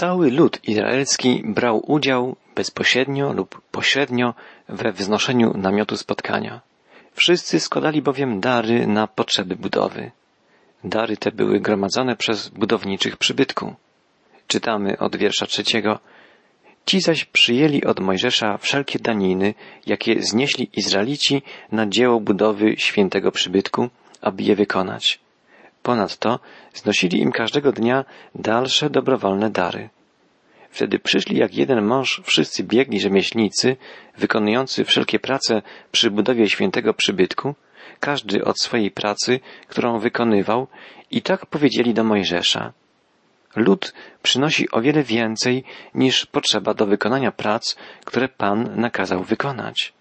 Cały lud izraelski brał udział bezpośrednio lub pośrednio we wznoszeniu namiotu spotkania. Wszyscy składali bowiem dary na potrzeby budowy. Dary te były gromadzone przez budowniczych przybytku. Czytamy od wiersza trzeciego. Ci zaś przyjęli od Mojżesza wszelkie daniny, jakie znieśli Izraelici na dzieło budowy świętego przybytku, aby je wykonać. Ponadto znosili im każdego dnia dalsze dobrowolne dary. Wtedy przyszli jak jeden mąż wszyscy biegli rzemieślnicy, wykonujący wszelkie prace przy budowie świętego przybytku, każdy od swojej pracy, którą wykonywał, i tak powiedzieli do Mojżesza. Lud przynosi o wiele więcej niż potrzeba do wykonania prac, które Pan nakazał wykonać.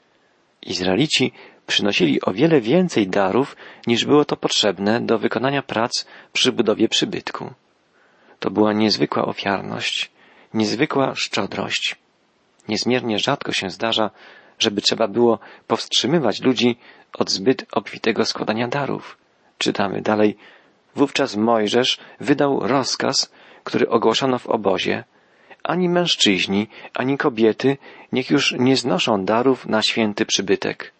Izraelici przynosili o wiele więcej darów, niż było to potrzebne do wykonania prac przy budowie przybytku. To była niezwykła ofiarność, niezwykła szczodrość. Niezmiernie rzadko się zdarza, żeby trzeba było powstrzymywać ludzi od zbyt obfitego składania darów. Czytamy dalej. Wówczas Mojżesz wydał rozkaz, który ogłoszono w obozie. Ani mężczyźni, ani kobiety niech już nie znoszą darów na święty przybytek.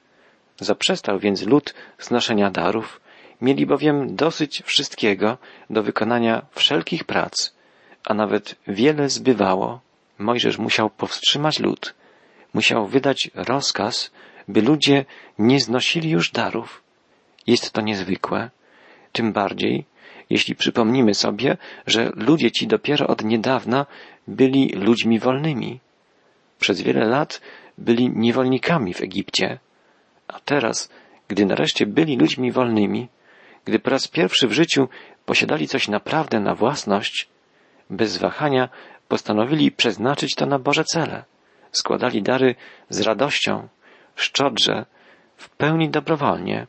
Zaprzestał więc lud znoszenia darów, mieli bowiem dosyć wszystkiego do wykonania wszelkich prac, a nawet wiele zbywało. Mojżesz musiał powstrzymać lud, musiał wydać rozkaz, by ludzie nie znosili już darów. Jest to niezwykłe, tym bardziej, jeśli przypomnimy sobie, że ludzie ci dopiero od niedawna byli ludźmi wolnymi. Przez wiele lat byli niewolnikami w Egipcie, a teraz, gdy nareszcie byli ludźmi wolnymi, gdy po raz pierwszy w życiu posiadali coś naprawdę na własność, bez wahania postanowili przeznaczyć to na Boże cele. Składali dary z radością, szczodrze, w pełni dobrowolnie,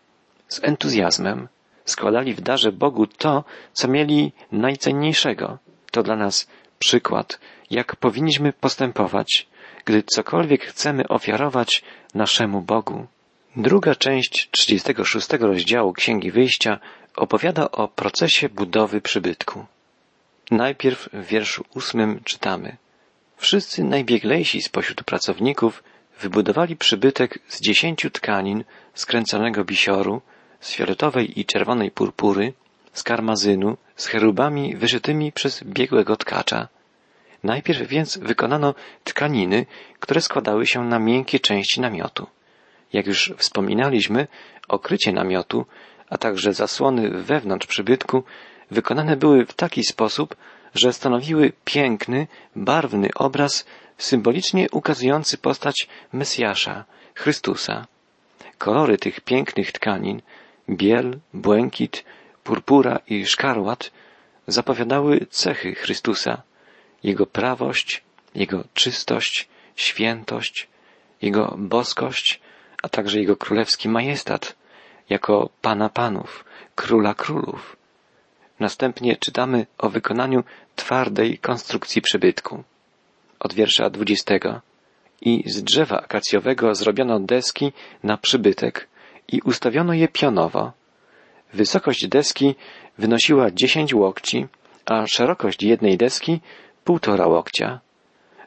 z entuzjazmem. Składali w darze Bogu to, co mieli najcenniejszego. To dla nas przykład, jak powinniśmy postępować, gdy cokolwiek chcemy ofiarować naszemu Bogu. Druga część 36 rozdziału Księgi Wyjścia opowiada o procesie budowy przybytku. Najpierw w wierszu ósmym czytamy Wszyscy najbieglejsi spośród pracowników wybudowali przybytek z dziesięciu tkanin skręconego bisioru, z fioletowej i czerwonej purpury, z karmazynu, z cherubami wyszytymi przez biegłego tkacza. Najpierw więc wykonano tkaniny, które składały się na miękkie części namiotu. Jak już wspominaliśmy, okrycie namiotu, a także zasłony wewnątrz przybytku wykonane były w taki sposób, że stanowiły piękny, barwny obraz symbolicznie ukazujący postać Mesjasza, Chrystusa. Kolory tych pięknych tkanin, biel, błękit, purpura i szkarłat, zapowiadały cechy Chrystusa, Jego prawość, Jego czystość, świętość, Jego boskość, a także Jego królewski majestat, jako Pana Panów, Króla Królów. Następnie czytamy o wykonaniu twardej konstrukcji przybytku. Od wiersza dwudziestego. I z drzewa akacjowego zrobiono deski na przybytek i ustawiono je pionowo. Wysokość deski wynosiła dziesięć łokci, a szerokość jednej deski półtora łokcia.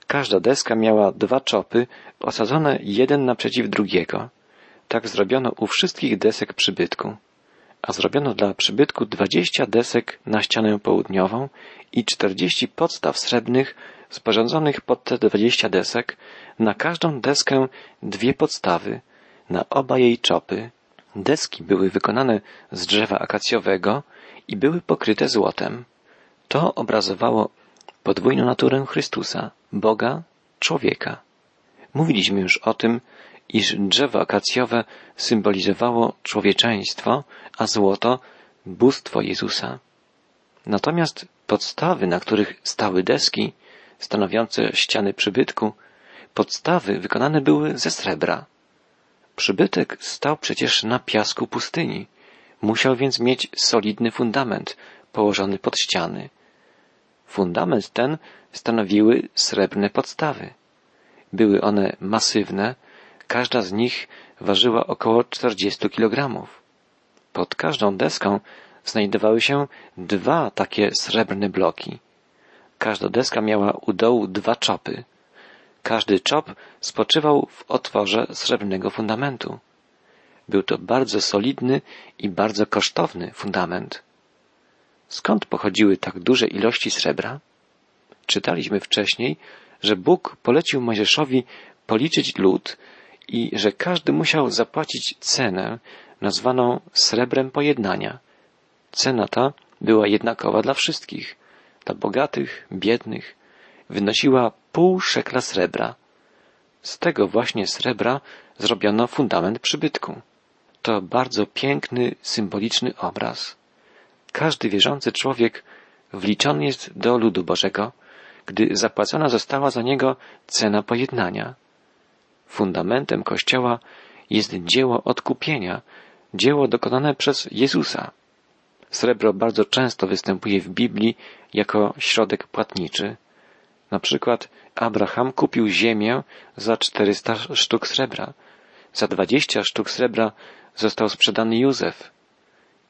Każda deska miała dwa czopy osadzone jeden naprzeciw drugiego. Tak zrobiono u wszystkich desek przybytku. A zrobiono dla przybytku dwadzieścia desek na ścianę południową i czterdzieści podstaw srebrnych sporządzonych pod te dwadzieścia desek, na każdą deskę dwie podstawy, na oba jej czopy. Deski były wykonane z drzewa akacjowego i były pokryte złotem. To obrazowało podwójną naturę Chrystusa, Boga, człowieka. Mówiliśmy już o tym, iż drzewo akacjowe symbolizowało człowieczeństwo, a złoto bóstwo Jezusa. Natomiast podstawy, na których stały deski, stanowiące ściany przybytku, podstawy wykonane były ze srebra. Przybytek stał przecież na piasku pustyni, musiał więc mieć solidny fundament położony pod ściany. Fundament ten stanowiły srebrne podstawy. Były one masywne, każda z nich ważyła około 40 kilogramów. Pod każdą deską znajdowały się dwa takie srebrne bloki. Każda deska miała u dołu dwa czopy. Każdy czop spoczywał w otworze srebrnego fundamentu. Był to bardzo solidny i bardzo kosztowny fundament. Skąd pochodziły tak duże ilości srebra? Czytaliśmy wcześniej, że Bóg polecił Mojżeszowi policzyć lud i że każdy musiał zapłacić cenę nazwaną srebrem pojednania. Cena ta była jednakowa dla wszystkich, dla bogatych, biednych, wynosiła pół szekla srebra. Z tego właśnie srebra zrobiono fundament przybytku. To bardzo piękny, symboliczny obraz. Każdy wierzący człowiek wliczony jest do ludu Bożego, gdy zapłacona została za niego cena pojednania. Fundamentem Kościoła jest dzieło odkupienia, dzieło dokonane przez Jezusa. Srebro bardzo często występuje w Biblii jako środek płatniczy. Na przykład Abraham kupił ziemię za 400 sztuk srebra. Za 20 sztuk srebra został sprzedany Józef.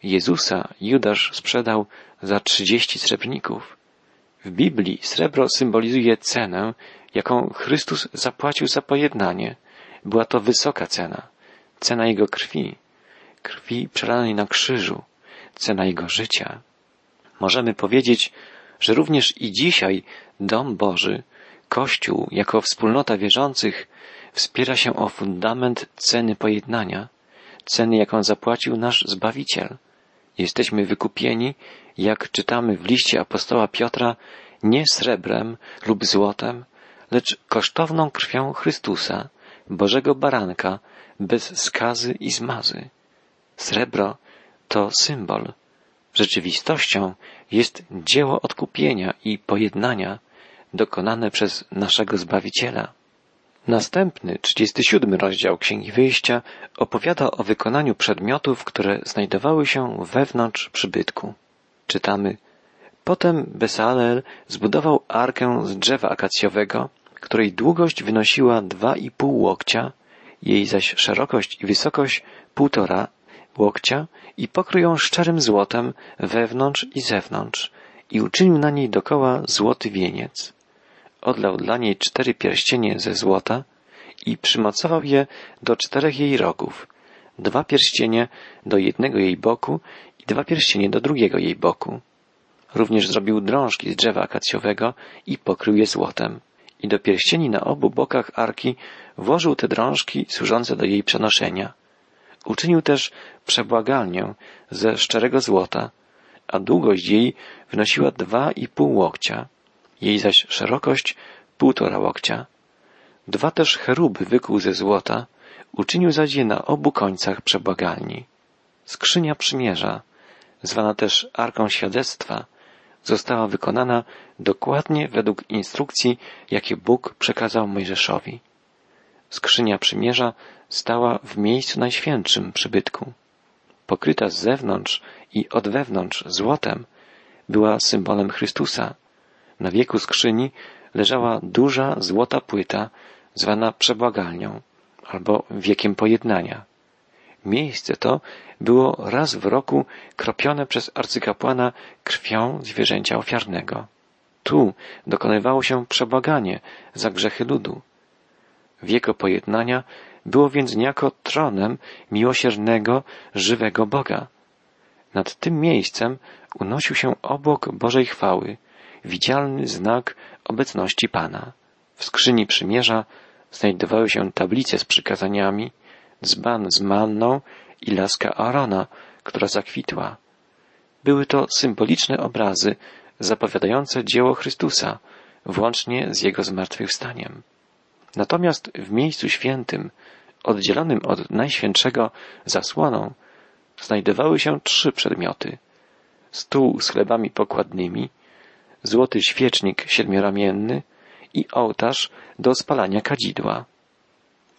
Jezusa Judasz sprzedał za 30 srebrników. W Biblii srebro symbolizuje cenę, jaką Chrystus zapłacił za pojednanie. Była to wysoka cena, cena Jego krwi, krwi przelanej na krzyżu, cena Jego życia. Możemy powiedzieć, że również i dzisiaj Dom Boży, Kościół jako wspólnota wierzących wspiera się o fundament ceny pojednania, ceny jaką zapłacił nasz Zbawiciel. Jesteśmy wykupieni, jak czytamy w liście apostoła Piotra, nie srebrem lub złotem, lecz kosztowną krwią Chrystusa, Bożego Baranka, bez skazy i zmazy. Srebro to symbol. Rzeczywistością jest dzieło odkupienia i pojednania dokonane przez naszego Zbawiciela. Następny, 37 rozdział Księgi Wyjścia opowiada o wykonaniu przedmiotów, które znajdowały się wewnątrz przybytku. Czytamy Potem Besalel zbudował arkę z drzewa akacjowego, której długość wynosiła dwa i pół łokcia, jej zaś szerokość i wysokość półtora łokcia i pokrył ją szczerym złotem wewnątrz i zewnątrz i uczynił na niej dokoła złoty wieniec. Odlał dla niej cztery pierścienie ze złota i przymocował je do czterech jej rogów, dwa pierścienie do jednego jej boku i dwa pierścienie do drugiego jej boku. Również zrobił drążki z drzewa akacjowego i pokrył je złotem. I do pierścieni na obu bokach arki włożył te drążki służące do jej przenoszenia. Uczynił też przebłagalnię ze szczerego złota, a długość jej wynosiła dwa i pół łokcia, jej zaś szerokość półtora łokcia. Dwa też cheruby wykuł ze złota, uczynił zaś je na obu końcach przebłagalni. Skrzynia przymierza, zwana też Arką Świadectwa, została wykonana dokładnie według instrukcji, jakie Bóg przekazał Mojżeszowi. Skrzynia przymierza stała w miejscu najświętszym przybytku. Pokryta z zewnątrz i od wewnątrz złotem, była symbolem Chrystusa. Na wieku skrzyni leżała duża złota płyta, zwana przebłagalnią albo wiekiem pojednania. Miejsce to było raz w roku kropione przez arcykapłana krwią zwierzęcia ofiarnego. Tu dokonywało się przebłaganie za grzechy ludu. Wieko pojednania było więc niejako tronem miłosiernego, żywego Boga. Nad tym miejscem unosił się obok Bożej chwały widzialny znak obecności Pana. W skrzyni przymierza znajdowały się tablice z przykazaniami, dzban z manną i laska Arona, która zakwitła. Były to symboliczne obrazy zapowiadające dzieło Chrystusa, włącznie z Jego zmartwychwstaniem. Natomiast w miejscu świętym, oddzielonym od Najświętszego zasłoną, znajdowały się trzy przedmioty. Stół z chlebami pokładnymi, złoty świecznik siedmioramienny i ołtarz do spalania kadzidła.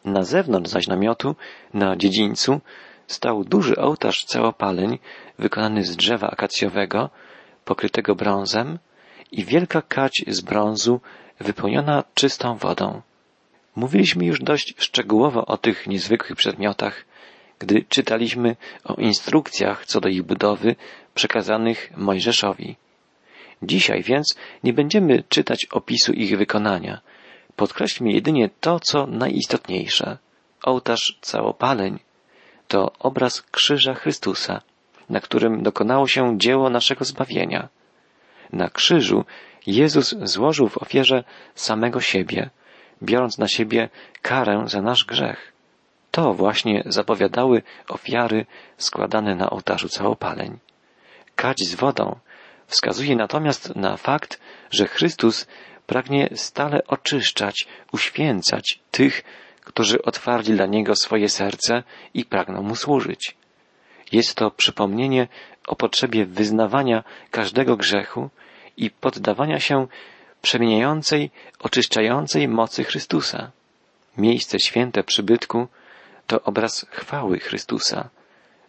Na zewnątrz zaś namiotu, na dziedzińcu, stał duży ołtarz całopaleń wykonany z drzewa akacjowego, pokrytego brązem i wielka kać z brązu wypełniona czystą wodą. Mówiliśmy już dość szczegółowo o tych niezwykłych przedmiotach, gdy czytaliśmy o instrukcjach co do ich budowy przekazanych Mojżeszowi. Dzisiaj więc nie będziemy czytać opisu ich wykonania. Podkreślmy jedynie to, co najistotniejsze. Ołtarz całopaleń to obraz krzyża Chrystusa, na którym dokonało się dzieło naszego zbawienia. Na krzyżu Jezus złożył w ofierze samego siebie, biorąc na siebie karę za nasz grzech. To właśnie zapowiadały ofiary składane na ołtarzu całopaleń. Kać z wodą wskazuje natomiast na fakt, że Chrystus pragnie stale oczyszczać, uświęcać tych, którzy otwarli dla Niego swoje serce i pragną Mu służyć. Jest to przypomnienie o potrzebie wyznawania każdego grzechu i poddawania się przemieniającej, oczyszczającej mocy Chrystusa. Miejsce święte przybytku to obraz chwały Chrystusa.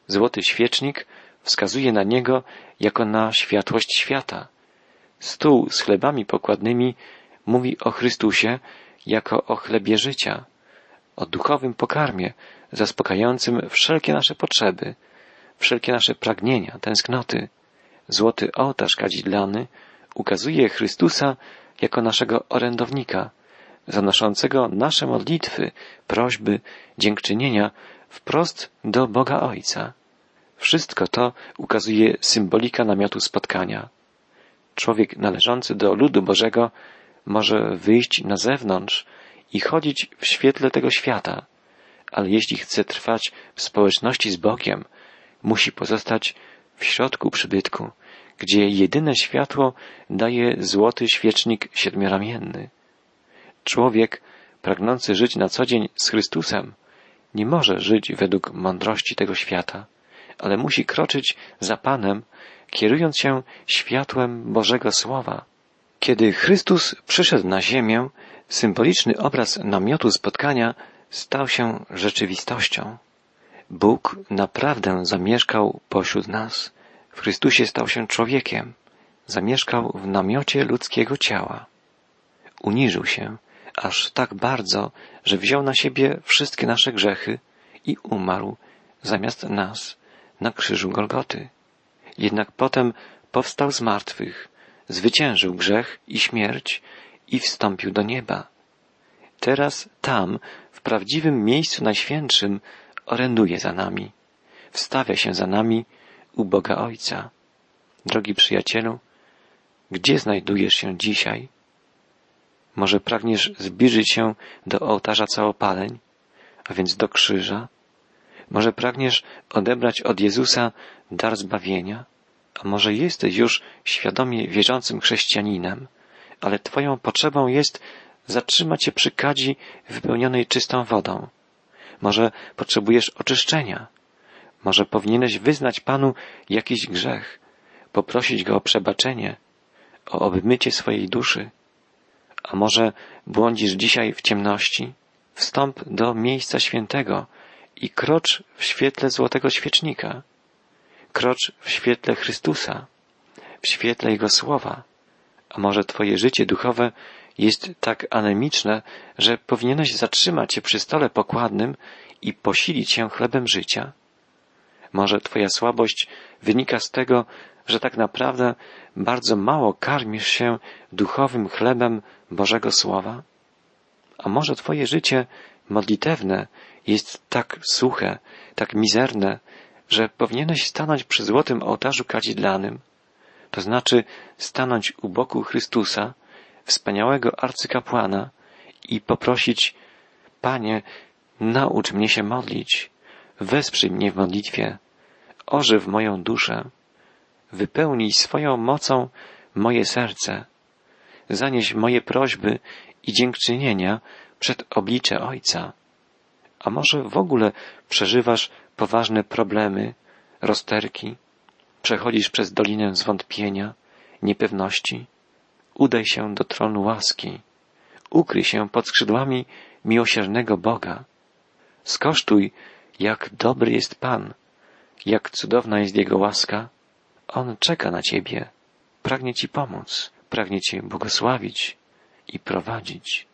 Złoty świecznik wskazuje na Niego jako na światłość świata. Stół z chlebami pokładnymi mówi o Chrystusie jako o chlebie życia, o duchowym pokarmie zaspokajającym wszelkie nasze potrzeby, wszelkie nasze pragnienia, tęsknoty. Złoty ołtarz kadzidlany ukazuje Chrystusa jako naszego orędownika, zanoszącego nasze modlitwy, prośby, dziękczynienia wprost do Boga Ojca. Wszystko to ukazuje symbolika namiotu spotkania. Człowiek należący do ludu Bożego może wyjść na zewnątrz i chodzić w świetle tego świata, ale jeśli chce trwać w społeczności z Bogiem, musi pozostać w środku przybytku, gdzie jedyne światło daje złoty świecznik siedmioramienny. Człowiek, pragnący żyć na co dzień z Chrystusem, nie może żyć według mądrości tego świata, ale musi kroczyć za Panem, kierując się światłem Bożego Słowa. Kiedy Chrystus przyszedł na ziemię, symboliczny obraz namiotu spotkania stał się rzeczywistością. Bóg naprawdę zamieszkał pośród nas. W Chrystusie stał się człowiekiem. Zamieszkał w namiocie ludzkiego ciała. Uniżył się aż tak bardzo, że wziął na siebie wszystkie nasze grzechy i umarł zamiast nas na krzyżu Golgoty. Jednak potem powstał z martwych, zwyciężył grzech i śmierć i wstąpił do nieba. Teraz tam, w prawdziwym miejscu najświętszym, oręduje za nami, wstawia się za nami u Boga Ojca. Drogi przyjacielu, gdzie znajdujesz się dzisiaj? Może pragniesz zbliżyć się do ołtarza całopaleń, a więc do krzyża? Może pragniesz odebrać od Jezusa dar zbawienia? A może jesteś już świadomie wierzącym chrześcijaninem, ale Twoją potrzebą jest zatrzymać się przy kadzi wypełnionej czystą wodą. Może potrzebujesz oczyszczenia. Może powinieneś wyznać Panu jakiś grzech, poprosić Go o przebaczenie, o obmycie swojej duszy. A może błądzisz dzisiaj w ciemności? Wstąp do miejsca świętego i krocz w świetle złotego świecznika. Krocz w świetle Chrystusa, w świetle Jego słowa. A może Twoje życie duchowe jest tak anemiczne, że powinieneś zatrzymać się przy stole pokładnym i posilić się chlebem życia? Może Twoja słabość wynika z tego, że tak naprawdę bardzo mało karmisz się duchowym chlebem Bożego Słowa? A może Twoje życie modlitewne jest tak suche, tak mizerne, że powinieneś stanąć przy złotym ołtarzu kadzidlanym, to znaczy stanąć u boku Chrystusa, wspaniałego arcykapłana i poprosić, Panie, naucz mnie się modlić, wesprzyj mnie w modlitwie, ożyw moją duszę, wypełnij swoją mocą moje serce, zanieś moje prośby i dziękczynienia przed oblicze Ojca. A może w ogóle przeżywasz poważne problemy, rozterki, przechodzisz przez dolinę zwątpienia, niepewności? Udaj się do tronu łaski. Ukryj się pod skrzydłami miłosiernego Boga. Skosztuj, jak dobry jest Pan, jak cudowna jest Jego łaska. On czeka na Ciebie, pragnie Ci pomóc, pragnie Cię błogosławić i prowadzić.